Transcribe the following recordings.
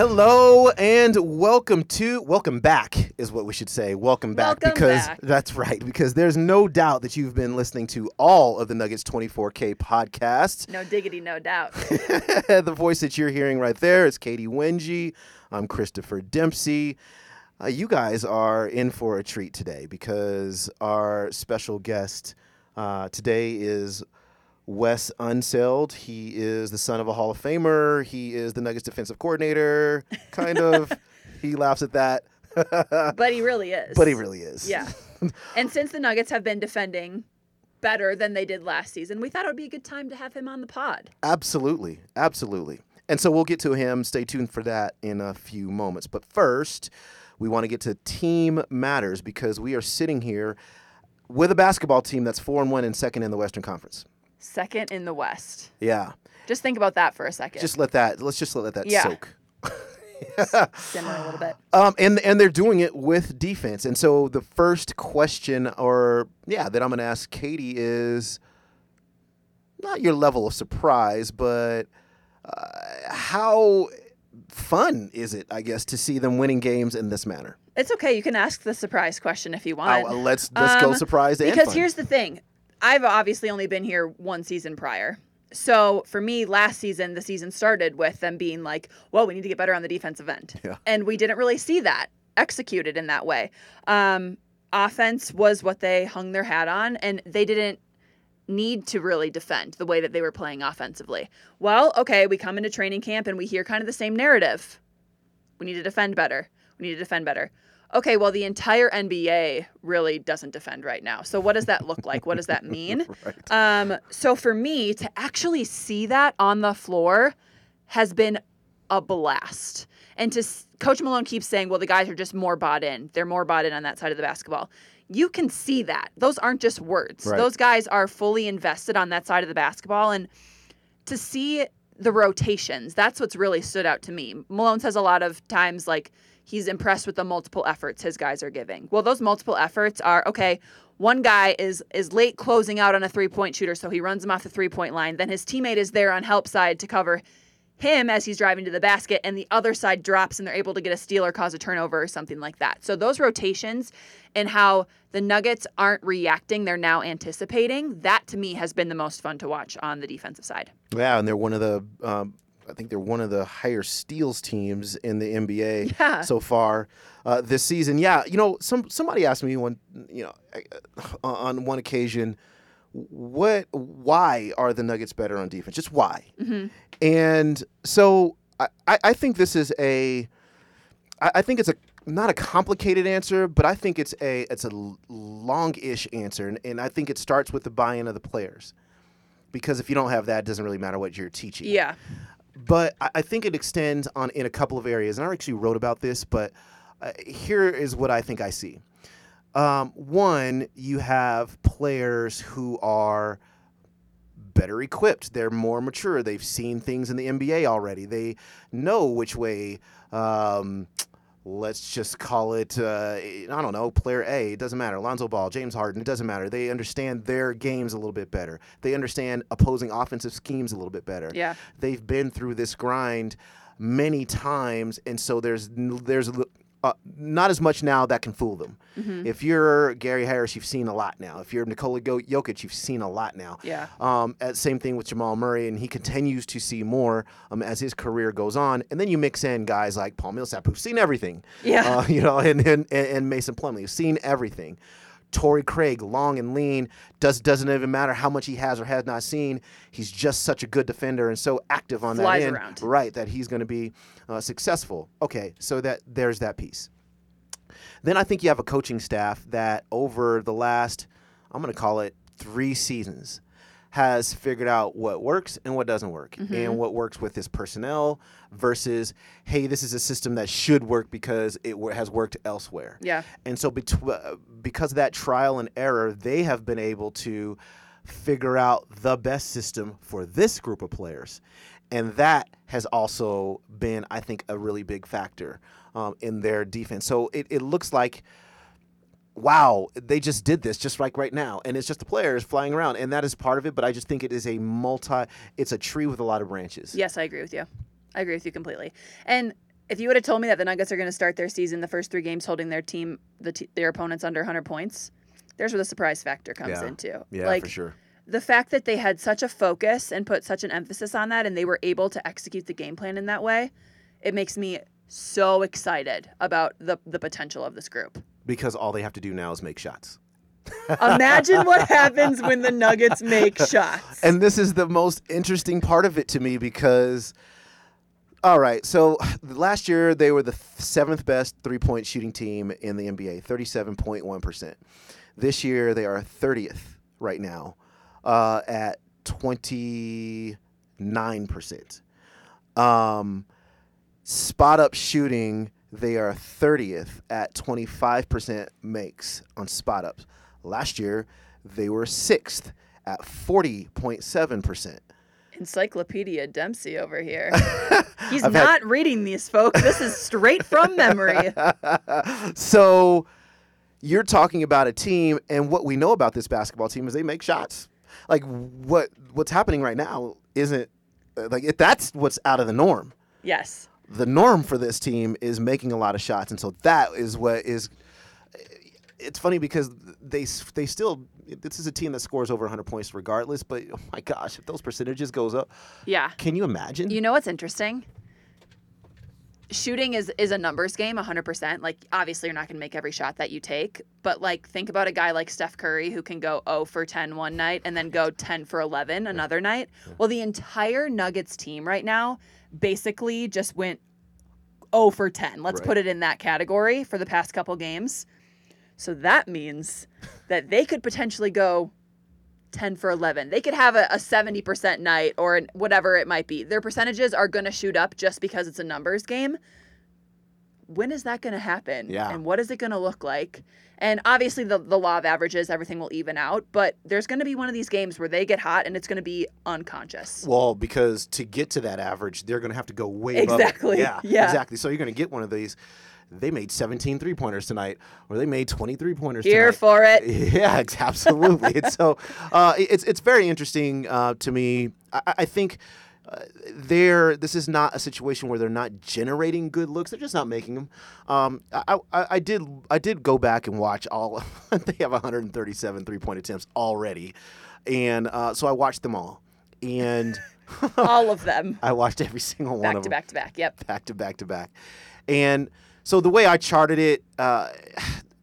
Hello and welcome to welcome back is what we should say. Welcome back Welcome because back. that's right because there's no doubt that you've been listening to all of the Nuggets 24K podcasts. No diggity, no doubt. the voice that you're hearing right there is Katy Winge. I'm Christopher Dempsey. Uh, you guys are in for a treat today because our special guest uh, today is Wes Unseld. He is the son of a Hall of Famer. He is the Nuggets defensive coordinator, kind of. he laughs at that, But he really is. but he really is. Yeah. and since the Nuggets have been defending better than they did last season, we thought it would be a good time to have him on the pod. Absolutely. Absolutely. And so we'll get to him. Stay tuned for that in a few moments. But first, we want to get to team matters because we are sitting here with a basketball team that's 4 and 1 and second in the Western Conference. Second in the West. Yeah. Just think about that for a second. Just let that let's just let that Yeah. soak. simmer a little bit. Um, and and they're doing it with defense. And so the first question, or yeah, that I'm going to ask Katy is not your level of surprise, but uh, how fun is it, I guess, to see them winning games in this manner? It's okay. You can ask the surprise question if you want. Oh, let's let's go Um, surprised and because here's the thing I've obviously only been here one season prior. So for me, last season, the season started with them being like, well, we need to get better on the defensive end. Yeah. And we didn't really see that executed in that way. Um, offense was what they hung their hat on, and they didn't need to really defend the way that they were playing offensively. Well, okay, we come into training camp and we hear kind of the same narrative. We need to defend better. We need to defend better. Okay, well, the entire NBA really doesn't defend right now. So, what does that look like? What does that mean? Right. Um, so, for me to actually see that on the floor has been a blast. And to Coach Malone keeps saying, well, the guys are just more bought in. They're more bought in on that side of the basketball. You can see that. Those aren't just words. Right. Those guys are fully invested on that side of the basketball. And to see the rotations, that's what's really stood out to me. Malone says a lot of times, like, he's impressed with the multiple efforts his guys are giving. Well, those multiple efforts are okay. One guy is is late closing out on a three point shooter, so he runs him off the three point line. Then his teammate is there on help side to cover him as he's driving to the basket, and the other side drops and they're able to get a steal or cause a turnover or something like that. So those rotations and how the Nuggets aren't reacting, they're now anticipating. That to me has been the most fun to watch on the defensive side. Yeah, and they're one of the um, I think they're one of the higher steals teams in the NBA Yeah. so far uh, this season. Yeah, you know, some somebody asked me one, you know, uh, on one occasion, what, why are the Nuggets better on defense? Just why? And so I, I I think this is a, I, I think it's a not a complicated answer, but I think it's a it's a long-ish answer, and, and I think it starts with the buy-in of the players, because if you don't have that, it doesn't really matter what you're teaching Yeah. But I, I think it extends on in a couple of areas. And I actually wrote about this, but uh, here is what I think I see. Um, one, you have players who are better equipped. They're more mature. They've seen things in the NBA already. They know which way. Um, let's just call it. Uh, I don't know. Player A. It doesn't matter. Lonzo Ball, James Harden. It doesn't matter. They understand their games a little bit better. They understand opposing offensive schemes a little bit better Yeah. they've been through this grind many times, and so there's there's uh, not as much now that can fool them. If you're Gary Harris, you've seen a lot now. If you're Nikola Jokic, you've seen a lot now. Yeah. Um, uh, same thing with Jamal Murray, and he continues to see more um, as his career goes on. And then you mix in guys like Paul Millsap, who've seen everything. Yeah. Uh, you know, and, and and and Mason Plumlee, who've seen everything. Torrey Craig, long and lean, does doesn't even matter how much he has or has not seen. He's just such a good defender and so active on Flies that end, around. right? That he's going to be uh, successful. Okay, so that there's that piece. Then I think you have a coaching staff that over the last, I'm going to call it three seasons, has figured out what works and what doesn't work, and what works with his personnel versus, hey, this is a system that should work because it wo- has worked elsewhere. Yeah. And so, betw- because of that trial and error, they have been able to figure out the best system for this group of players. And that has also been, I think, a really big factor um, in their defense. So it, it looks like, wow, they just did this just like right now. And it's just the players flying around. And that is part of it. But I just think it is a multi, it's a tree with a lot of branches. Yes, I agree with you. I agree with you completely. And if you would have told me that the Nuggets are going to start their season the first three games holding their team the t- their opponents under 100 points, there's where the surprise factor comes Yeah. into. Yeah, like for sure. The fact that they had such a focus and put such an emphasis on that and they were able to execute the game plan in that way, it makes me so excited about the the potential of this group. Because all they have to do now is make shots. Imagine what happens when the Nuggets make shots. And this is the most interesting part of it to me because, all right, so last year they were the seventh best three point shooting team in the NBA, 37.1%. This year they are 30th right now uh, at 29%. Um, spot up shooting, they are 30th at 25% makes on spot ups. Last year, they were sixth at 40.7%. Encyclopedia Dempsey over here. He's I've had- not reading these, folks. This is straight from memory. so you're talking about a team, and what we know about this basketball team is they make shots. Like what what's happening right now isn't uh, like if that's what's out of the norm. Yes. The norm for this team is making a lot of shots, and so that is what is. It's funny because they they still this is a team that scores over 100 points regardless. But oh my gosh, if those percentages goes up, Yeah. can you imagine? You know what's interesting? Shooting is is a numbers game, 100%. Like obviously you're not going to make every shot that you take, but like think about a guy like Steph Curry who can go 0 for 10 one night and then go 10 for 11 another night. Well, the entire Nuggets team right now basically just went 0 for 10. Let's Right. put it in that category for the past couple games. So that means that they could potentially go 10 for 11. They could have a, a 70% night or an, whatever it might be. Their percentages are going to shoot up just because it's a numbers game. When is that going to happen? Yeah. And what is it going to look like? And obviously, the, the law of averages, everything will even out, but there's going to be one of these games where they get hot and it's going to be unconscious. Well, because to get to that average, they're going to have to go way above it. Exactly. Yeah, Yeah. exactly. So you're going to get one of these. They made 17 three pointers tonight, or they made 23 pointers tonight. Here tonight. for it. Yeah, absolutely. so uh, it's it's very interesting uh, to me. I, I think uh, they're this is not a situation where they're not generating good looks. They're just not making them. Um, I, I, I did I did go back and watch all. Of they have 137 three point attempts already, and uh, so I watched them all, and All of them. I watched every single one Back of to back to back. Yep. back to back to back. And so the way I charted it, uh,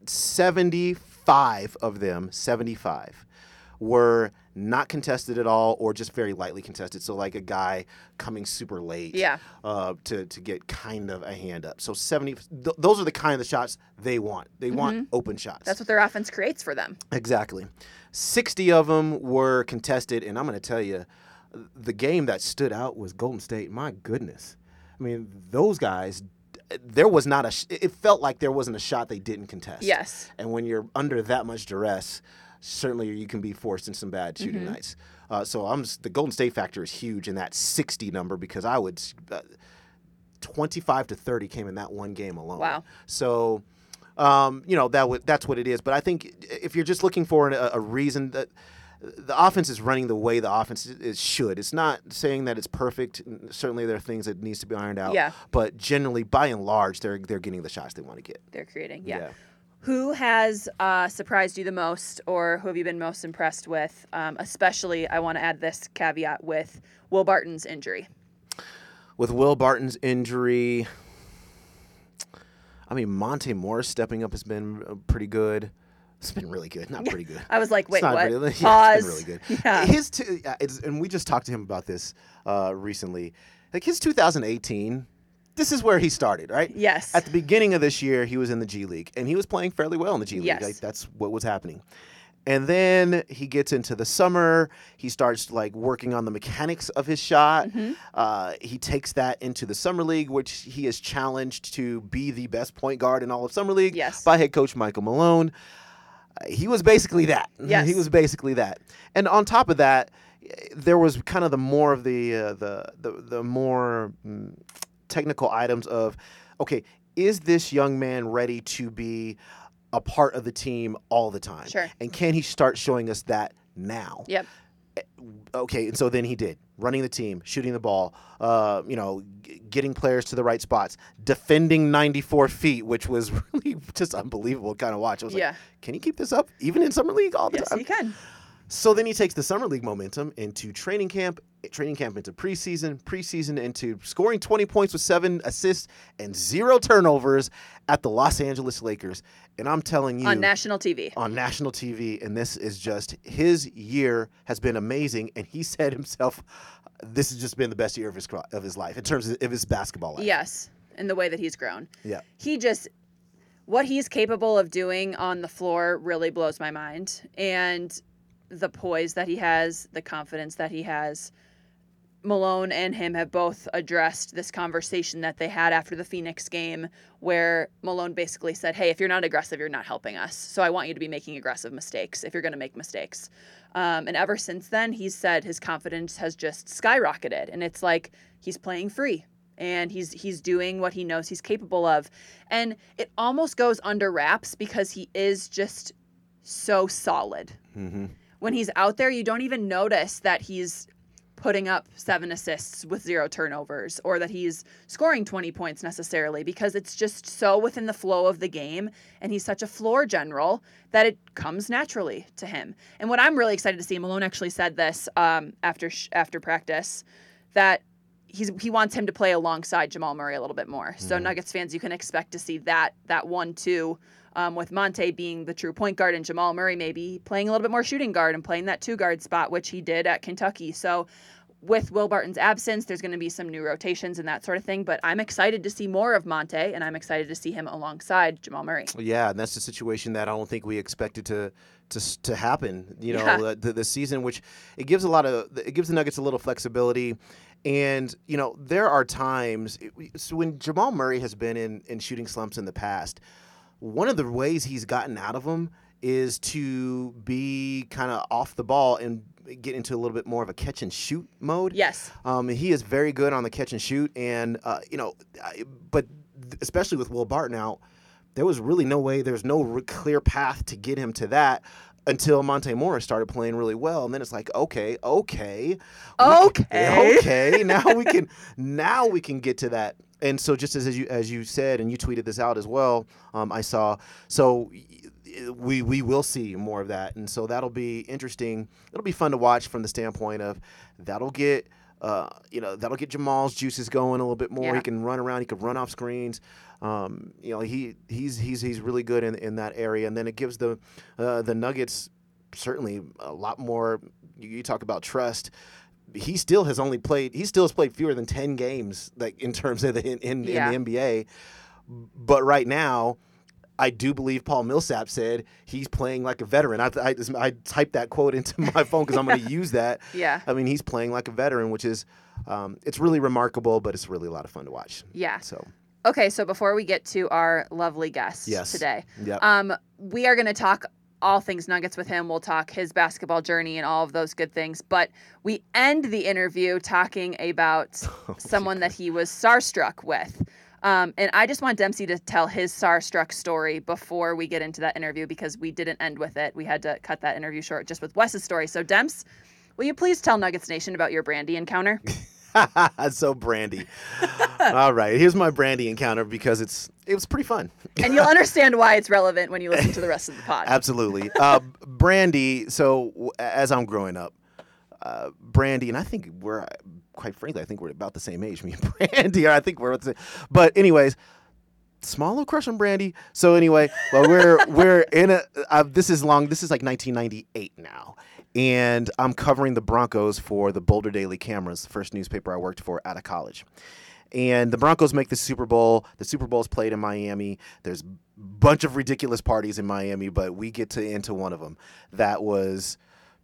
75 of them, 75, were not contested at all or just very lightly contested. So like a guy coming super late Yeah. uh, to, to get kind of a hand up. So 70, th- those are the kind of the shots they want. They want open shots. Mm-hmm. That's what their offense creates for them. Exactly. 60 of them were contested, and I'm going to tell you, the game that stood out was Golden State. My goodness. I mean, those guys, there was not a, sh- it felt like there wasn't a shot they didn't contest. Yes. And when you're under that much duress, certainly you can be forced in some bad shooting Mm-hmm. nights. Uh, so I'm just, the Golden State factor is huge in that 60 number because I would, uh, 25 to 30 came in that one game alone. Wow. So, um, you know that w- that's what it is. But I think if you're just looking for a, a reason that the offense is running the way the offense is, should. It's not saying that it's perfect. Certainly, there are things that needs to be ironed out. Yeah. But generally, by and large, they're they're getting the shots they want to get. They're creating. Yeah. Who has uh, surprised you the most, or who have you been most impressed with? Um, especially, I want to add this caveat with Will Barton's injury. With Will Barton's injury, I mean Monte Morris stepping up has been uh, pretty good. It's been really good, not pretty good. I was like, wait, what? Really, Pause. yeah, it's been really good. Yeah. His two, it's, and we just talked to him about this uh, recently. Like his 2018, this is where he started, right? Yes. At the beginning of this year, he was in the G League, and he was playing fairly well in the G League. Yes. Like, that's what was happening. And then he gets into the summer. He starts like working on the mechanics of his shot. Mm-hmm. Uh, he takes that into the summer league, which he is challenged to be the best point guard in all of summer league Yes. by head coach Michael Malone. He was basically that. Yes. he was basically that. And on top of that, eh, there was kind of the more of the uh, the, the the more mm, technical items of, okay, is this young man ready to be a part of the team all the time? Sure. And can he start showing us that now? Yep. okay, and so then he did running the team, shooting the ball, uh, you know, getting players to the right spots, defending 94 feet, which was really just unbelievable kind of watch. I was Yeah. like, can you keep this up even in summer league all the Yes, time? he can. So then he takes the summer league momentum into training camp, training camp into preseason, preseason into scoring 20 points with seven assists and zero turnovers at the Los Angeles Lakers. And I'm telling you, On national TV. on national TV, and this is just his year has been amazing. And he said himself, this has just been the best year of his of his life in terms of, of his basketball life. Yes, in the way that he's grown. Yeah. He just what he's capable of doing on the floor really blows my mind. And the poise that he has, the confidence that he has. Malone and him have both addressed this conversation that they had after the Phoenix game, where Malone basically said, Hey, if you're not aggressive, you're not helping us. So I want you to be making aggressive mistakes if you're going to make mistakes. Um, and ever since then, he's said his confidence has just skyrocketed. And it's like he's playing free and he's he's doing what he knows he's capable of. And it almost goes under wraps because he is just so solid. Mm-hmm. When he's out there, you don't even notice that he's putting up seven assists with zero turnovers or that he's scoring 20 points necessarily because it's just so within the flow of the game and he's such a floor general that it comes naturally to him. And what I'm really excited to see, Malone actually said this um, after sh- after practice, that he's he wants him to play alongside Jamal Murray a little bit more. So Mhm. Nuggets fans, you can expect to see that that one two. Um, with Monte being the true point guard and Jamal Murray maybe playing a little bit more shooting guard and playing that two guard spot, which he did at Kentucky. So, with Will Barton's absence, there's going to be some new rotations and that sort of thing. But I'm excited to see more of Monte, and I'm excited to see him alongside Jamal Murray. Yeah, and that's the situation that I don't think we expected to to to happen. You know, Yeah. the, the the season, which it gives a lot of it gives the Nuggets a little flexibility, and you know there are times so when Jamal Murray has been in in shooting slumps in the past, one of the ways he's gotten out of them is to be kind of off the ball and get into a little bit more of a catch and shoot mode. Yes. Um, he is very good on the catch and shoot, and uh, you know, I- but especially with Will Barton out, there was really no way. There's no clear path to get him to that until Monte Morris started playing really well, and then it's like, okay, okay, Okay. okay. Now we can, now we can get to that. And so, just as, as you as you said, and you tweeted this out as well, um, I saw. So we we will see more of that, and so that'll be interesting. It'll be fun to watch from the standpoint of that'll get. Uh, you know that'll get Jamal's juices going a little bit more. Yeah. He can run around. He can run off screens. Um, you know he he's he's he's really good in, in that area. And then it gives the uh, the Nuggets certainly a lot more. You, you talk about trust. He still has only played. He still has played fewer than ten games, like in terms of the in, in, Yeah. in the NBA. But right now, I do believe Paul Millsap said he's playing like a veteran. I I, I typed that quote into my phone because I'm going to use that. Yeah. I mean, he's playing like a veteran, which is um, it's really remarkable, but it's really a lot of fun to watch. Yeah. So Okay, so before we get to our lovely guests Yes. today, yeah, um, we are going to talk all things Nuggets with him. We'll talk his basketball journey and all of those good things. But we end the interview talking about someone that he was starstruck with. Um, and I just want Dempsey to tell his starstruck story before we get into that interview because we didn't end with it. We had to cut that interview short just with Wes's story. So, Demps, will you please tell Nuggets Nation about your Brandy encounter? so Brandy. All right, here's my Brandy encounter because it's it was pretty fun. and you'll understand why it's relevant when you listen to the rest of the pod. Absolutely. Uh, Brandy, so as I'm growing up, uh, Brandy, and I think we're, quite frankly, I think we're about the same age, me and Brandy, I think we're, about the same. but anyways, small little crush on Brandy. So anyway, well, we're, we're in a, uh, this is long, this is like 1998 now. And I'm covering the Broncos for the Boulder Daily Cameras, the first newspaper I worked for out of college. And the Broncos make the Super Bowl. The Super Bowl is played in Miami. There's a bunch of ridiculous parties in Miami, but we get to into one of them that was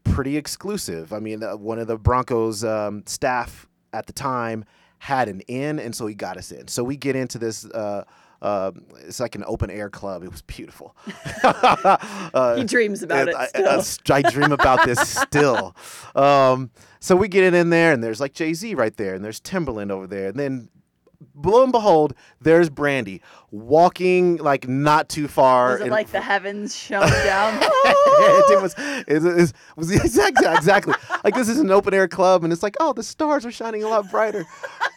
pretty exclusive. I mean, uh, one of the Broncos um, staff at the time had an in, and so he got us in. So we get into this. Uh, uh, it's like an open air club. It was beautiful. uh, he dreams about it I, still. I, I dream about this still. Um, so we get it in there, and there's like Jay Z right there, and there's Timbaland over there, and then lo and behold, there's Brandy walking like not too far. Was it like the heavens shone down? it was, it was, it was exactly, exactly like this is an open air club, and it's like, oh, the stars are shining a lot brighter.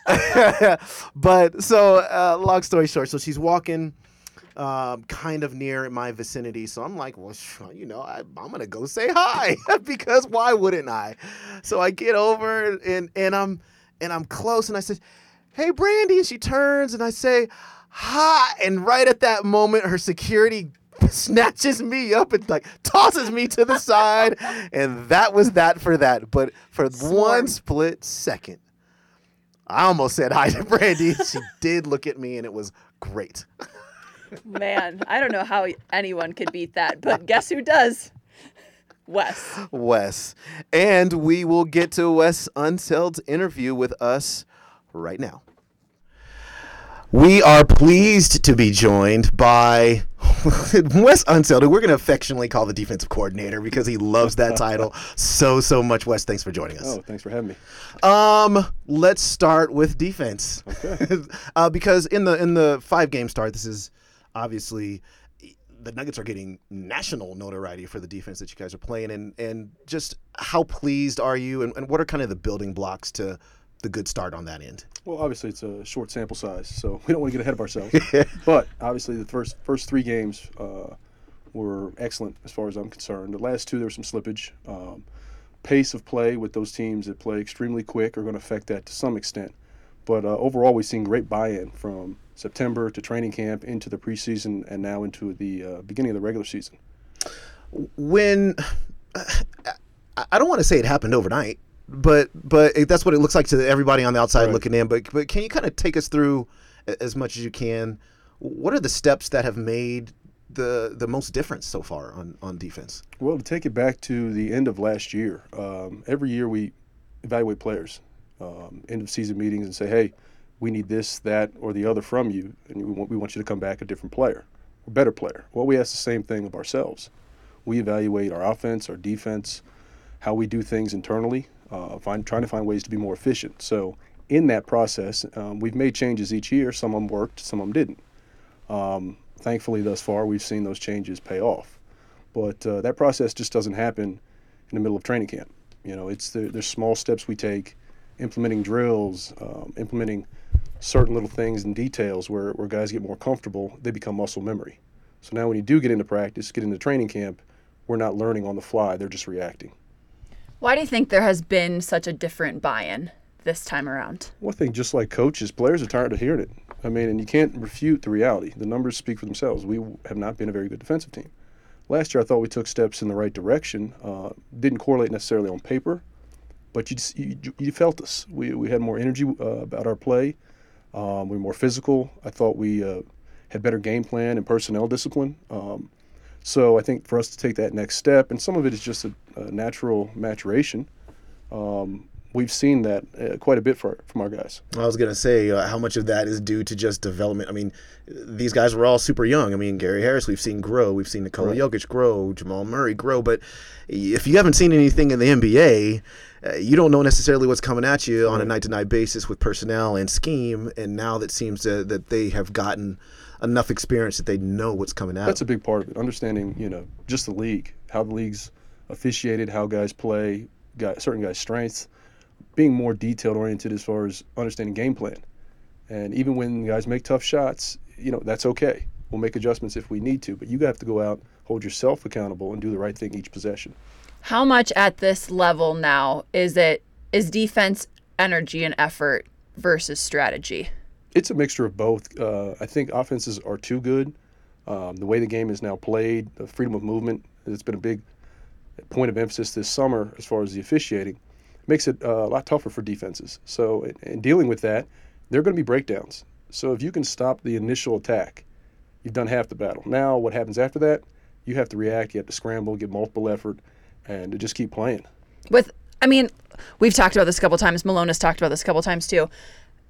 but so, uh, long story short, so she's walking um, kind of near my vicinity. So I'm like, well, sh- you know, I, I'm gonna go say hi because why wouldn't I? So I get over and and I'm and I'm close, and I said, hey, Brandy, and she turns, and I say, hi, and right at that moment, her security snatches me up and like tosses me to the side and that was that for that. But for one split second i almost said hi to brandy. She did look at me and it was great. Man, I don't know how anyone could beat that, but guess who does? Wes. wes. And we will get to wes unseld's interview with us right now we are pleased to be joined by Wes Unseld, who we're going to affectionately call the defensive coordinator because he loves that title so, so much. Wes, thanks for joining us. Oh, thanks for having me. Um, let's start with defense. Okay. uh, because in the in the five game start, this is obviously the Nuggets are getting national notoriety for the defense that you guys are playing, and and just how pleased are you, and, and what are kind of the building blocks to the good start on that end? Well, obviously it's a short sample size, so we don't want to get ahead of ourselves. but obviously the first first three games uh, were excellent as far as I'm concerned. The last two there was some slippage. Um, pace of play with those teams that play extremely quick are going to affect that to some extent. But uh, overall, we've seen great buy-in from September to training camp into the preseason and now into the uh, beginning of the regular season. when I- I don't want to say it happened overnight, but but that's what it looks like to everybody on the outside Right. looking in. But but can you kind of take us through as much as you can? What are the steps that have made the the most difference so far on on defense? Well, to take it back to the end of last year, um, every year we evaluate players, um, end of season meetings, and say, hey, we need this, that, or the other from you, and we want, we want you to come back a different player, a better player. Well, we ask the same thing of ourselves. We evaluate our offense, our defense, how we do things internally, uh, find, trying to find ways to be more efficient. So, in that process, um, we've made changes each year. Some of them worked, some of them didn't. Um, thankfully, thus far, we've seen those changes pay off. But uh, that process just doesn't happen in the middle of training camp. You know, it's the, there's small steps we take, implementing drills, um, implementing certain little things and details where, where guys get more comfortable. They become muscle memory. So now when you do get into practice, get into training camp, we're not learning on the fly. They're just reacting. Why do you think there has been such a different buy-in this time around? Well, I think just like coaches, players are tired of hearing it. I mean, and you can't refute the reality. The numbers speak for themselves. We have not been a very good defensive team. Last year, I thought we took steps in the right direction. Uh, didn't correlate necessarily on paper, but you, just, you you felt us. We, we had more energy uh, about our play. Um, we were more physical. I thought we uh, had better game plan and personnel discipline. Um, so I think for us to take that next step, and some of it is just a, a natural maturation. Um, we've seen that uh, quite a bit for, from our guys. I was gonna say uh, how much of that is due to just development. I mean, these guys were all super young. I mean, Gary Harris, we've seen grow. We've seen Nikola Right. Jokic grow. Jamal Murray grow. But if you haven't seen anything in the NBA, uh, you don't know necessarily what's coming at you on a night-to-night basis with personnel and scheme. And now that seems to, that they have gotten enough experience that they know what's coming out. That's a big part of it. Understanding, you know, just the league, how the league's officiated, how guys play, guy, certain guys' strengths, being more detailed oriented as far as understanding game plan. And even when guys make tough shots, you know, that's okay. We'll make adjustments if we need to, but you have to go out, hold yourself accountable, and do the right thing each possession. How much at this level now is it is defense energy and effort versus strategy? It's a mixture of both. Uh, I think offenses are too good. Um, the way the game is now played, the freedom of movement, it's been a big point of emphasis this summer as far as the officiating, makes it uh, a lot tougher for defenses. So, in, in dealing with that, there are going to be breakdowns. So, if you can stop the initial attack, you've done half the battle. Now, what happens after that? You have to react, you have to scramble, get multiple effort, and just keep playing. With I mean, we've talked about this a couple times. Malone has talked about this a couple times too.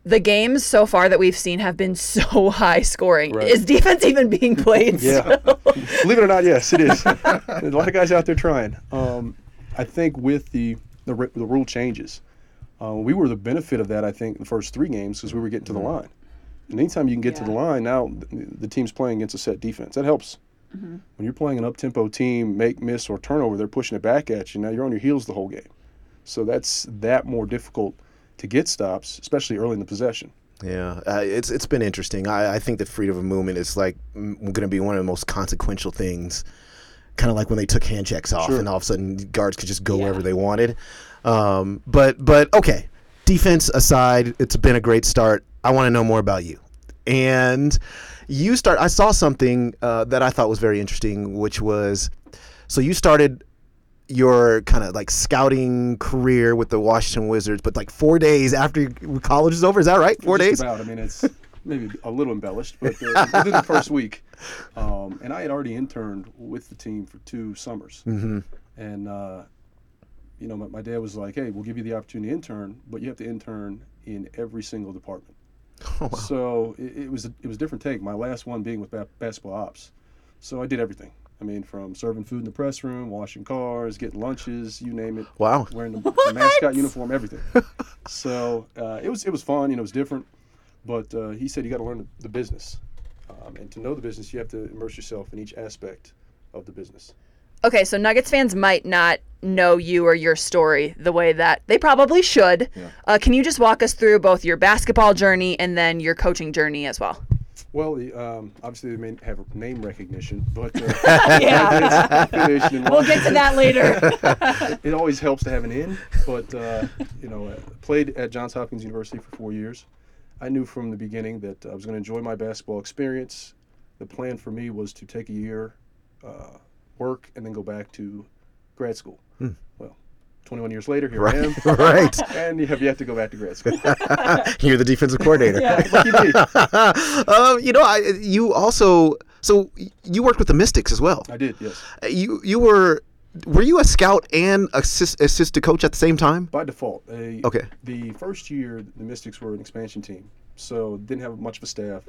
The games so far that we've seen have been so high scoring. Right. Is defense even being played? Yeah. Believe it or not, yes, it is. There's a lot of guys out there trying. Um, I think with the the, the rule changes, uh, we were the benefit of that. I think the first three games because we were getting to the line. And anytime you can get to the line, now the, the team's playing against a set defense. That helps. Mm-hmm. When you're playing an up tempo team, make, miss, or turnover, they're pushing it back at you. Now you're on your heels the whole game. So that's that more difficult to get stops, especially early in the possession. Yeah, uh, it's it's been interesting. I, I think that freedom of movement is like going to be one of the most consequential things. Kind of like when they took hand checks off, Sure. and all of a sudden guards could just go Yeah. wherever they wanted. Um, but but okay, defense aside, it's been a great start. I want to know more about you, and you start. I saw something uh, that I thought was very interesting, which was so you started your kind of like scouting career with the Washington Wizards, but like four days after college is over. Is that right? Four days. About. I mean, it's maybe a little embellished, but uh, within the first week. Um, and I had already interned with the team for two summers. Mm-hmm. And, uh, you know, my, my dad was like, hey, we'll give you the opportunity to intern, but you have to intern in every single department. Oh, wow. So it, it was a, it was a different take. My last one being with ba- basketball ops. So I did everything. I mean, from serving food in the press room, washing cars, getting lunches, you name it. Wow. Wearing the, the mascot uniform, everything. so uh, it was it was fun. You know, it was different. But uh, he said you got to learn the, the business, um, and to know the business, you have to immerse yourself in each aspect of the business. Okay, so Nuggets fans might not know you or your story the way that they probably should. Yeah. Uh, can you just walk us through both your basketball journey and then your coaching journey as well? Well, the, um, obviously they may have name recognition, but uh, Yeah. We'll get to that later. it always helps to have an in, but uh, you know, uh, played at Johns Hopkins University for four years. I knew from the beginning that I was going to enjoy my basketball experience. The plan for me was to take a year, uh, work, and then go back to grad school. Well, 21 years later, here I am. Right. right. and you have yet to go back to grad school. You're the defensive coordinator. Me. um, you know, I, you also so you worked with the Mystics as well. I did, yes. You you were were you a scout and assist, assistant coach at the same time? By default, a, Okay. The first year, the Mystics were an expansion team, so didn't have much of a staff.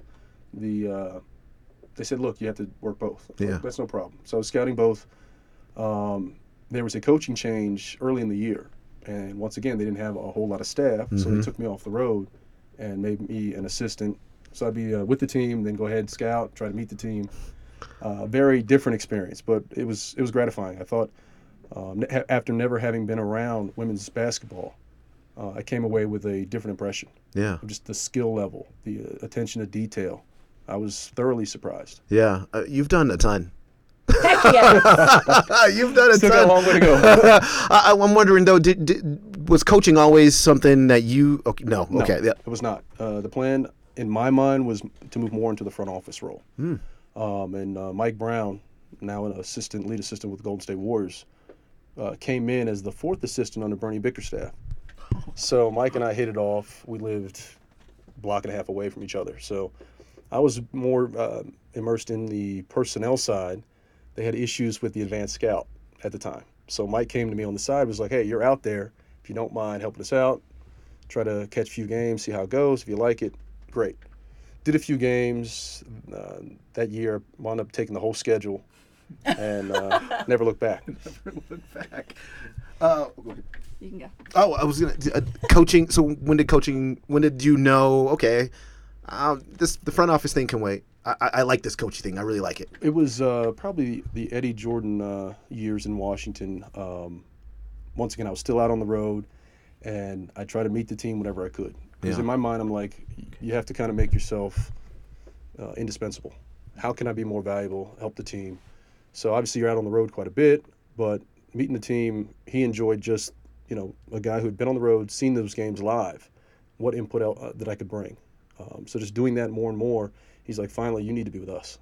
The uh, they said, "Look, you have to work both." Was like, Yeah. that's no problem. So I was scouting both. Um, there was a coaching change early in the year, and once again, they didn't have a whole lot of staff, so they took me off the road and made me an assistant. So I'd be uh, with the team, then go ahead and scout, try to meet the team. Uh, very different experience, but it was it was gratifying. I thought um, after never having been around women's basketball, uh, I came away with a different impression Yeah. just the skill level, the uh, attention to detail. I was thoroughly surprised. Yeah. Uh, you've done a ton. Heck yes. you've done it. Still ton. got a long way to go. I, I'm wondering though, did, did was coaching always something that you? Okay, no. No, Okay. Yeah. it was not. Uh, the plan in my mind was to move more into the front office role. Hmm. Um, and uh, Mike Brown, now an assistant, lead assistant with the Golden State Warriors, uh, came in as the fourth assistant under Bernie Bickerstaff. So Mike and I hit it off. We lived a block and a half away from each other. So I was more uh, immersed in the personnel side. They had issues with the advanced scout at the time. So Mike came to me on the side, was like, "Hey, you're out there. If you don't mind helping us out, try to catch a few games, see how it goes. If you like it, great." Did a few games uh, that year. Wound up taking the whole schedule, and uh, never looked back. Never looked back. Uh, You can go. oh, I was gonna uh, coaching. So when did coaching? When did you know? Okay, um, this the front office thing can wait. I, I, like this coaching thing. I really like it. It was uh, probably the Eddie Jordan uh, years in Washington. Um, once again, I was still out on the road, and I tried to meet the team whenever I could. Because Yeah. in my mind, I'm like, you have to kind of make yourself uh, indispensable. How can I be more valuable? Help the team. So obviously, you're out on the road quite a bit, but meeting the team, he enjoyed just you know a guy who had been on the road, seen those games live. What input el- uh, that I could bring. Um, so just doing that more and more, he's like, finally, you need to be with us.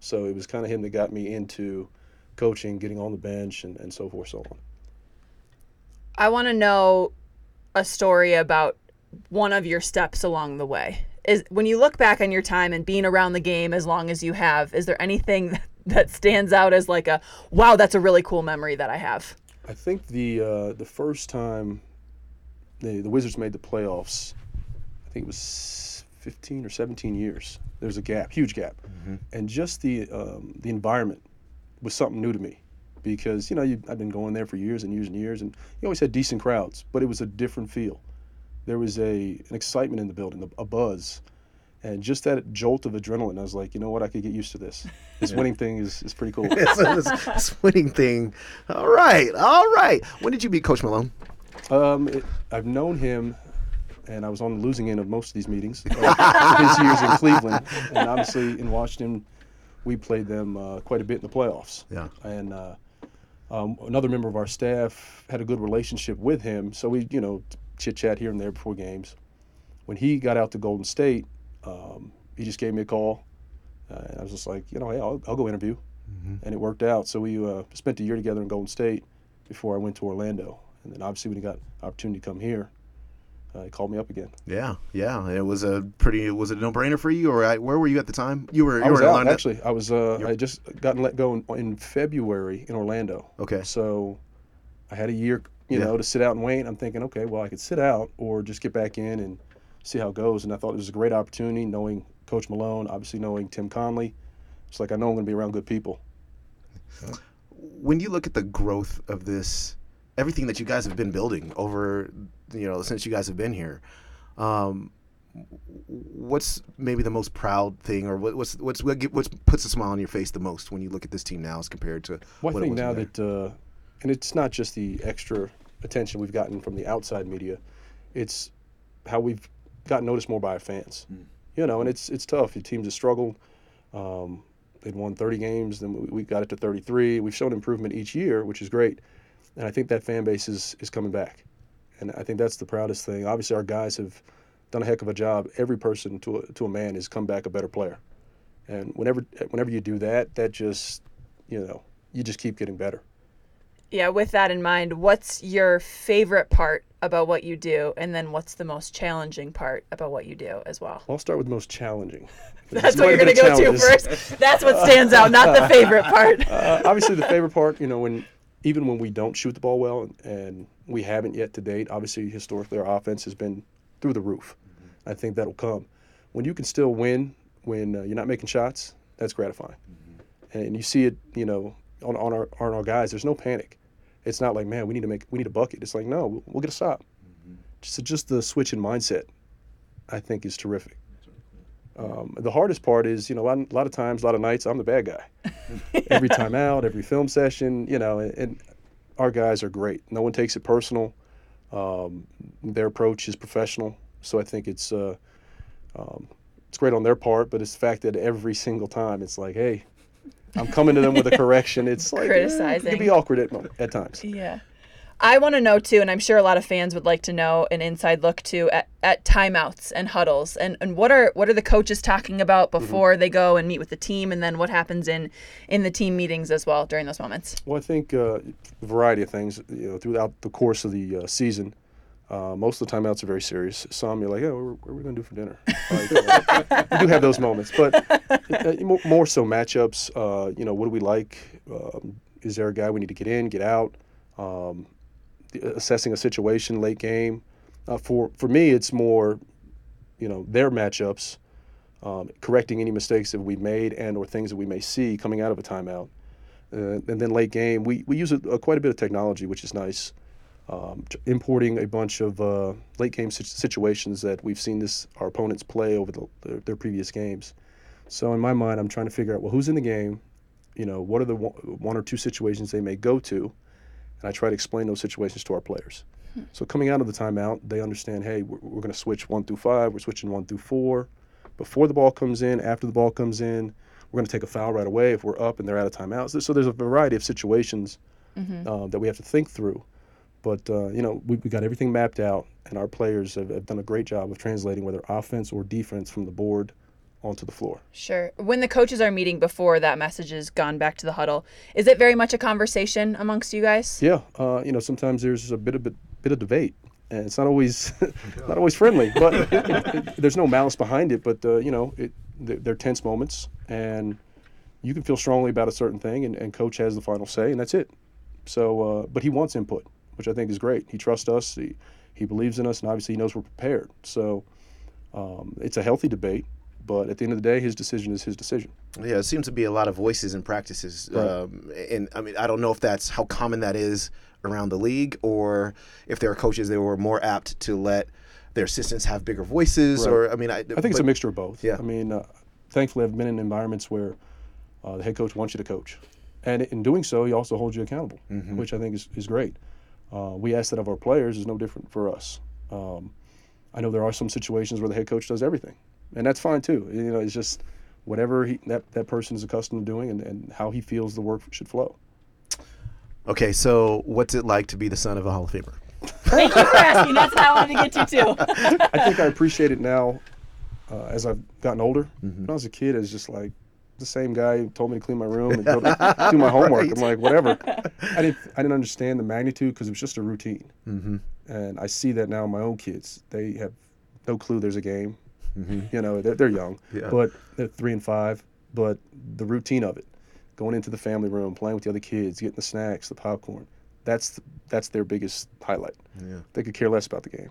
So it was kind of him that got me into coaching, getting on the bench, and, and so forth, so on. I want to know a story about one of your steps along the way. Is when you look back on your time and being around the game as long as you have, is there anything that stands out as like a wow, that's a really cool memory that I have? I think the uh, the first time the the Wizards made the playoffs, I think it was 15 or 17 years. There's a gap, huge gap, and just the um, the environment was something new to me because you know you, I've been going there for years and years and years, and you always had decent crowds, but it was a different feel. There was a an excitement in the building, a, buzz, And just that jolt of adrenaline, I was like, you know what, I could get used to this. This winning thing is, is pretty cool. this, this, this winning thing. All right, all right. When did you meet Coach Malone? Um, it, I've known him, and I was on the losing end of most of these meetings. Uh, his years in Cleveland, and obviously in Washington, we played them uh, quite a bit in the playoffs. Yeah. And uh, um, another member of our staff had a good relationship with him, so we, you know, chit chat here and there before games. When he got out to Golden State, um, he just gave me a call, uh, and I was just like, you know, hey, I'll, I'll go interview, and it worked out. So we uh, spent a year together in Golden State before I went to Orlando, and then obviously when he got opportunity to come here, uh, he called me up again. Yeah, yeah. It was a pretty. Was it a no-brainer for you, or I, where were you at the time? You were. You I was were out actually. I was uh, I had just gotten let go in, in February in Orlando. Okay. So I had a year, you Yeah. know, to sit out and wait. I'm thinking, okay, well, I could sit out or just get back in and see how it goes. And I thought it was a great opportunity, knowing Coach Malone, obviously knowing Tim Connelly. It's like I know I'm going to be around good people. when you look at the growth of this, everything that you guys have been building over, you know, since you guys have been here, um, what's maybe the most proud thing, or what, what's what's what what's puts a smile on your face the most when you look at this team now as compared to Well, what I it think was now there? that, uh, and it's not just the extra attention we've gotten from the outside media, it's how we've gotten noticed more by our fans. You know, and it's it's tough. The teams have struggled. Um, they'd won 30 games, then we, we got it to 33. We've shown improvement each year, which is great. And I think that fan base is, is coming back. And I think that's the proudest thing. Obviously, our guys have done a heck of a job. Every person to a, to a man has come back a better player. And whenever whenever you do that, that just, you know, you just keep getting better. Yeah, with that in mind, what's your favorite part about what you do? And then what's the most challenging part about what you do as well? I'll start with most challenging. That's what you're going to go to first. That's what stands out, not the favorite part. Uh, obviously, the favorite part, you know, when even when we don't shoot the ball well, and, we haven't yet to date. Obviously, historically, our offense has been through the roof. Mm-hmm. I think that'll come. When you can still win when uh, you're not making shots, that's gratifying. Mm-hmm. And you see it, you know, on, on our on our guys. There's no panic. It's not like, man, we need to make we need a bucket. It's like, no, we'll, we'll get a stop. Mm-hmm. So just the switch in mindset, I think, is terrific. Um, the hardest part is, you know, a lot, of times, a lot of nights, I'm the bad guy. every time out, every film session, you know, and, and our guys are great. No one takes it personal. Um, their approach is professional, so I think it's uh, um, it's great on their part. But it's the fact that every single time it's like, hey, I'm coming to them with a correction. It's like eh, it can be awkward at, at times. Yeah. I want to know too, and I'm sure a lot of fans would like to know an inside look too at, at timeouts and huddles, and, and what are what are the coaches talking about before they go and meet with the team, and then what happens in in the team meetings as well during those moments. Well, I think uh, a variety of things. You know, throughout the course of the uh, season, uh, most of the timeouts are very serious. Some you're like, oh, what are we going to do for dinner? Like, we do have those moments, but uh, more, more so matchups. Uh, you know, what do we like? Um, is there a guy we need to get in, get out? Um, assessing a situation late game. Uh, for for me, it's more, you know, their matchups, um, correcting any mistakes that we've made and or things that we may see coming out of a timeout. Uh, and then late game, we, we use a, a quite a bit of technology, which is nice. Um, importing a bunch of uh, late game situations that we've seen this our opponents play over the, their, their previous games. So in my mind, I'm trying to figure out well who's in the game, you know, what are the one or two situations they may go to, and I try to explain those situations to our players. So coming out of the timeout, they understand, hey, we're, we're going to switch one through five, we're switching one through four. Before the ball comes in, after the ball comes in, we're going to take a foul right away if we're up and they're out of timeouts. So- So there's a variety of situations uh, that we have to think through. But uh, you know, we, we got everything mapped out, and our players have, have done a great job of translating whether offense or defense from the board onto the floor. Sure. When the coaches are meeting before that message has gone back to the huddle, is it very much a conversation amongst you guys? Yeah, uh, you know, sometimes there's a bit of bit, bit of debate, and it's not always not always friendly. But it, it, there's no malice behind it. But uh, you know, it, they're, they're tense moments, and you can feel strongly about a certain thing, and, and coach has the final say, and that's it. So, uh, but he wants input, which I think is great. He trusts us. He he believes in us, and obviously he knows we're prepared. So, um, it's a healthy debate. But at the end of the day, his decision is his decision. Yeah, it seems to be a lot of voices and practices. Right. Um, and I mean, I don't know if that's how common that is around the league, or if there are coaches that were more apt to let their assistants have bigger voices, Right. or I mean, I, I think it's a mixture of both. Yeah. I mean, uh, thankfully, I've been in environments where uh, the head coach wants you to coach, and in doing so, he also holds you accountable, Mm-hmm. which I think is, is great. Uh, we ask that of our players is no different for us. Um, I know there are some situations where the head coach does everything, and that's fine too. You know, it's just whatever he, that that person is accustomed to doing and, and how he feels the work should flow. Okay, so what's it like to be the son of a Hall of Famer? Thank you for asking. That's what I wanted to get to too. I think I appreciate it now uh, as I've gotten older. Mm-hmm. When I was a kid, it's just like the same guy who told me to clean my room and go to, do my homework. I'm like, whatever. I didn't I didn't understand the magnitude because it was just a routine. Mm-hmm. And I see that now in my own kids. They have no clue there's a game. Mm-hmm. You know, they're, they're young, Yeah. but they're three and five. But the routine of it, going into the family room, playing with the other kids, getting the snacks, the popcorn, that's that's their biggest highlight. Yeah. They could care less about the game.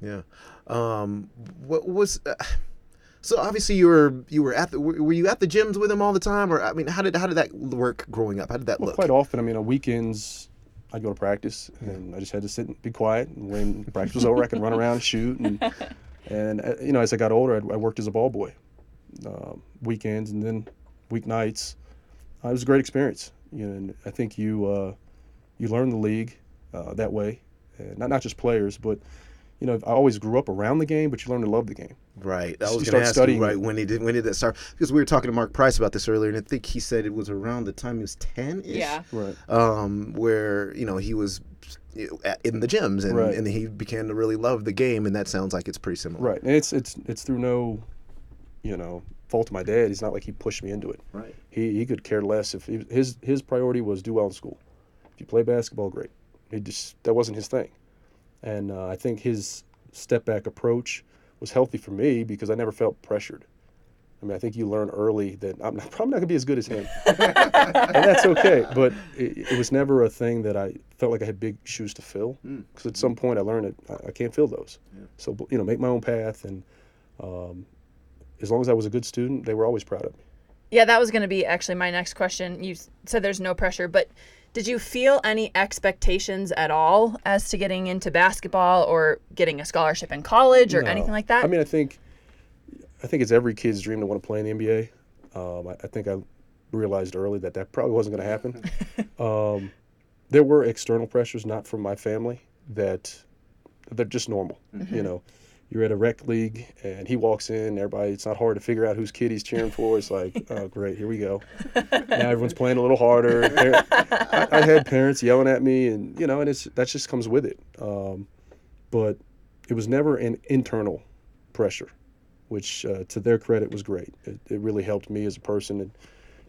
Yeah. Um, what was uh, so obviously you were you were at the were you at the gyms with them all the time or I mean how did how did that work growing up? How did that Well, look? quite often. I mean, on weekends, I'd go to practice, and I just had to sit and be quiet. And when practice was over, I could run around and shoot. And and uh, you know, as I got older, I, I worked as a ball boy, um, weekends and then weeknights. Uh, it was a great experience. You know, and I think you uh, you learn the league uh, that way, and not not just players, but you know, I always grew up around the game, but you learn to love the game. Right. I was going to ask studying you, right it. when did when did that start? Because we were talking to Mark Price about this earlier, and I think he said it was around the time he was 10-ish. Yeah. Right. Um, where you know he was you know, at- in the gyms, and Right. and he began to really love the game, and that sounds like it's pretty similar. Right. And it's it's it's through no, you know, fault of my dad. He's not like he pushed me into it. Right. He he could care less if he, his his priority was do well in school. If you play basketball, great. He just that wasn't his thing, and uh, I think his step back approach was healthy for me because I never felt pressured. I mean, I think you learn early that I'm not, probably not gonna be as good as him, and that's okay. But it, it was never a thing that I felt like I had big shoes to fill. Because at some point I learned that I, I can't fill those. So you know, make my own path, and um, as long as I was a good student, they were always proud of me. Yeah, that was going to be actually my next question. You said there's no pressure, but did you feel any expectations at all as to getting into basketball or getting a scholarship in college or No. anything like that? I mean, I think, I think it's every kid's dream to want to play in the NBA. Um, I, I think I realized early that that probably wasn't going to happen. um, there were external pressures, not from my family, that they're just normal. You know, you're at a rec league and he walks in, everybody, it's not hard to figure out whose kid he's cheering for. It's like, oh, great, here we go. now everyone's playing a little harder. I, I had parents yelling at me, and you know, and it's that just comes with it. Um, but it was never an internal pressure, which uh, to their credit was great. It, it really helped me as a person and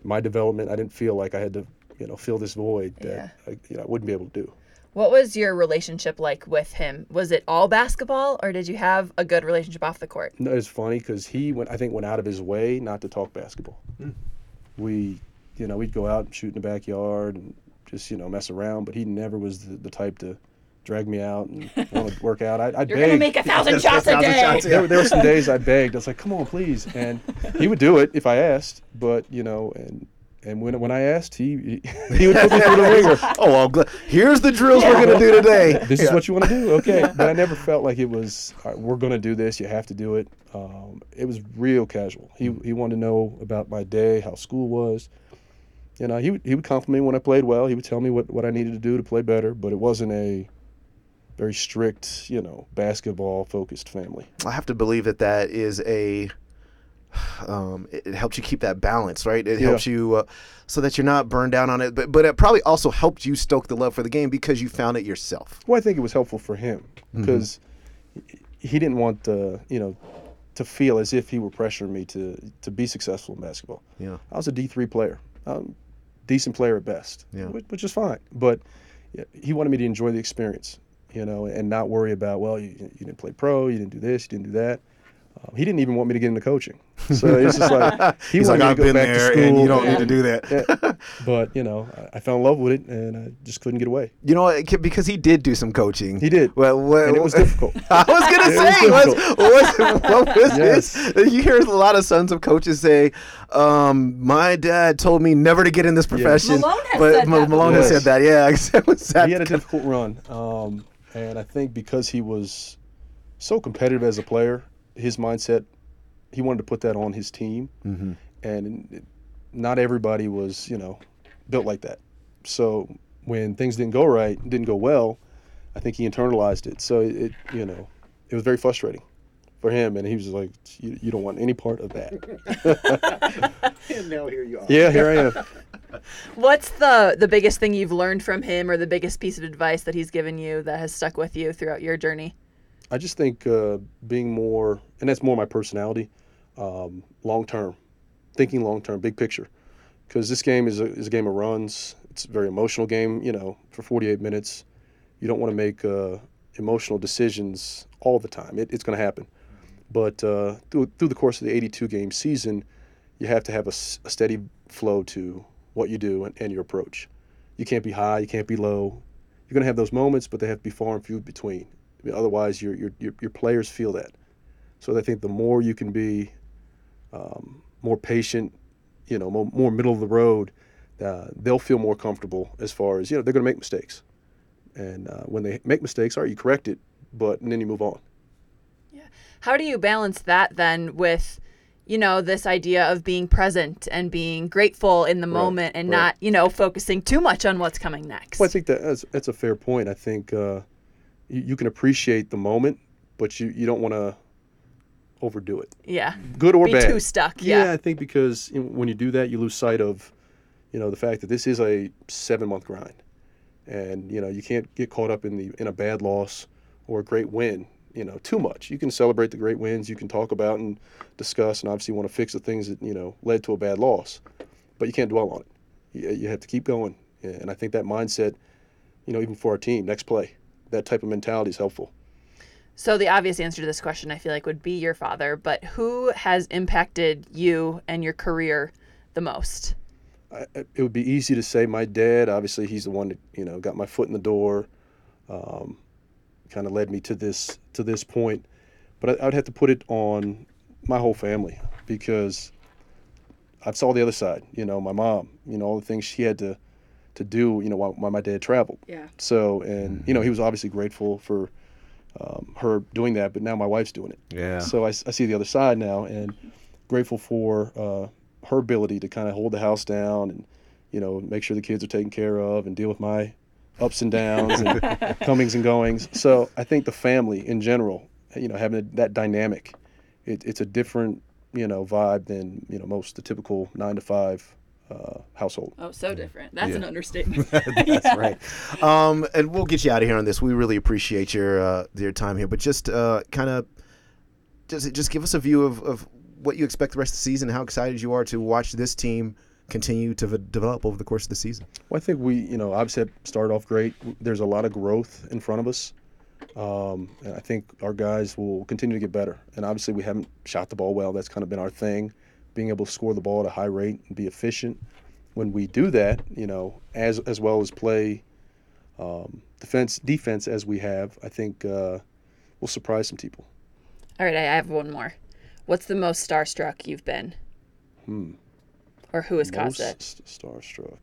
my development. I didn't feel like I had to, you know, fill this void that I, you know, I wouldn't be able to do. what was your relationship like with him? Was it all basketball or did you have a good relationship off the court? No, it's funny because he went. I think went out of his way not to talk basketball. We, you know, we'd go out and shoot in the backyard and just you know mess around, but he never was the, the type to drag me out and want to work out. I, I'd You're beg. going to make a thousand shots a Thousand day. shots, there, were- there were some days I begged. I was like, "Come on, please," and he would do it if I asked. But you know, and and when when I asked, he he, he would put me through the ringer. Oh, well, gl- here's the drills we're going to do today. This Yeah. is what you want to do, okay? But I never felt like it was. All right, we're going to do this. You have to do it. Um, it was real casual. He he wanted to know about my day, how school was. You know, he would he would compliment me when I played well. He would tell me what what I needed to do to play better. But it wasn't a very strict, you know, basketball focused family. I have to believe that that is a. Um, it, it helps you keep that balance, right? It Yeah. helps you uh, so that you're not burned down on it, but but it probably also helped you stoke the love for the game because you found it yourself. Well, I think it was helpful for him Mm-hmm. because he didn't want the you know to feel as if he were pressuring me to to be successful in basketball. Yeah. I was a D three player, um, decent player at best, Yeah. which, which is fine. But he wanted me to enjoy the experience, you know, and not worry about well, you, you didn't play pro, you didn't do this, you didn't do that. Um, he didn't even want me to get into coaching, so it's just like he He's like, I've to been back there, and you don't Yeah. need to do that. Yeah. but you know, I, I fell in love with it, and I just couldn't get away. You know, it because he did do some coaching. He did. Well, what, And it was difficult. I was gonna It was say, what's, what's, what was Yes. this? You hear a lot of sons of coaches say, um, "My dad told me never to get in this profession." Malone has but said Ma- that Malone has before. said that. Yeah, it was that he had a difficult run, um, and I think because he was so competitive as a player. His mindset, he wanted to put that on his team, Mm-hmm. and not everybody was, you know, built like that. So when things didn't go right, didn't go well, I think he internalized it. So it, you know, it was very frustrating for him, and he was like, "You, you don't want any part of that." and now here you are. yeah, here I am. What's the the biggest thing you've learned from him, or the biggest piece of advice that he's given you that has stuck with you throughout your journey? I just think uh, being more, and that's more my personality, um, long term, thinking long term, big picture, because this game is a, is a game of runs. It's a very emotional game. You know, for 48 minutes, you don't want to make uh, emotional decisions all the time. It, it's going to happen, but uh, through through the course of the 82 game season, you have to have a steady flow to what you do and, and your approach. You can't be high, you can't be low. You're going to have those moments, but they have to be far and few between. I mean, Otherwise, your, your your your players feel that. So I think the more you can be um, more patient, you know, more, more middle of the road, uh, they'll feel more comfortable as far as you know they're going to make mistakes, and uh, when they make mistakes, all right, you correct it, but and then you move on. How do you balance that then with, you know, this idea of being present and being grateful in the Right, moment and right. not, you know, focusing too much on what's coming next? Well, I think that that's, that's a fair point. I think uh, you, you can appreciate the moment, but you, you don't want to overdo it, yeah. good or bad. Be bad. too stuck. Yeah, Yeah. I think because you know, when you do that, you lose sight of, you know, the fact that this is a seven-month grind, and you know you can't get caught up in the in a bad loss or a great win. You know, too much. You can celebrate the great wins. You can talk about and discuss, and obviously want to fix the things that you know led to a bad loss, but you can't dwell on it. You, you have to keep going, and I think that mindset, you know, even for our team, next play, that type of mentality is helpful. So the obvious answer to this question I feel like would be your father, but who has impacted you and your career the most? I, I- it would be easy to say my dad. Obviously, he's the one that you know got my foot in the door, um, kind of led me to this to this point. But I, I would have to put it on my whole family because I saw the other side. You know, my mom. You know, all the things she had to to do. You know, while, while my dad traveled. Yeah. So, and you know, he was obviously grateful for um, her doing that. But now my wife's doing it. Yeah. So I see the other side now, and grateful for uh, her ability to kind of hold the house down and you know make sure the kids are taken care of and deal with my ups and downs and comings and goings. So I think the family in general, you know, having that dynamic, it, it's a different you know vibe than you know most the typical nine to five uh, household. Oh, so different. That's Yeah. an understatement. That's right. Um, and we'll get you out of here on this. We really appreciate your uh, your time here, but just uh, kind of just just give us a view of, of what you expect the rest of the season, how excited you are to watch this team continue to v- develop over the course of the season. Well, I think we, you know, obviously have started off great. There's a lot of growth in front of us. Um, and I think our guys will continue to get better. And obviously, we haven't shot the ball well. That's kind of been our thing, being able to score the ball at a high rate and be efficient. When we do that, you know, as as well as play um, defense defense as we have, I think uh, we'll surprise some people. All right, I have one more. What's the most starstruck you've been? Hmm. Or who has caused it? Most starstruck.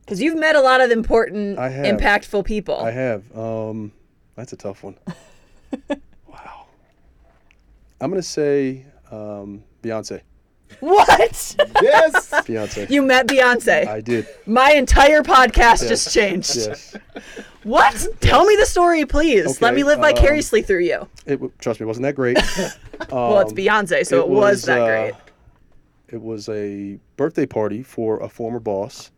Because you've met a lot of important, impactful people. I have. Um, that's a tough one. wow. I'm gonna say um, Beyonce. What? Yes. Beyonce. you met Beyonce. I did. My entire podcast just changed. Yes. What? Tell me the story, please. Let me live um, vicariously through you. It trust me, it wasn't that great. Well, it's Um, Beyonce, so it, was, that uh, great. It was a birthday party for a former boss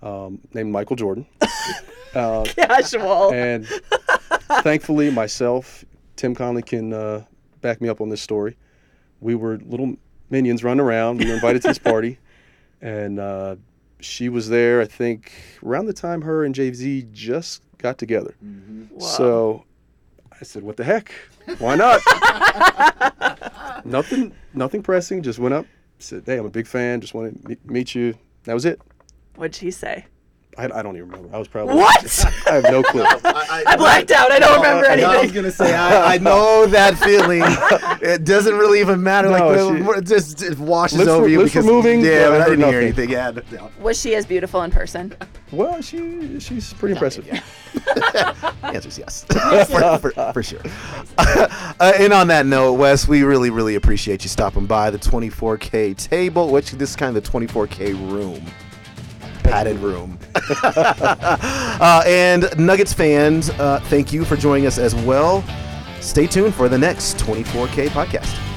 um, named Michael Jordan, uh, Casual. and thankfully, myself, Tim Connelly can uh, back me up on this story. We were little minions running around. We were invited to this party, and uh, she was there. I think around the time her and Jay Z just got together. So I said, "What the heck? Why not?" nothing, nothing pressing. Just went up, said, "Hey, I'm a big fan. Just want to meet, you." That was it. What'd she say? I, I don't even remember. I was probably What? I have no clue. I blacked out. I don't remember I was gonna say I, I know that feeling. It doesn't really even matter. like No, the- she- it just it washes Lips over were- you lips were because moving, Yeah, but I but I heard didn't hear anything. Yeah, no. Was she as beautiful in person? well, she she's pretty impressive. Yeah. The answer's yes, for, for, for sure. uh, and on that note, Wes, we really, really appreciate you stopping by the 24K table, which this is kind of the 24K room, padded room. uh, and Nuggets fans, uh, thank you for joining us as well. Stay tuned for the next 24K podcast.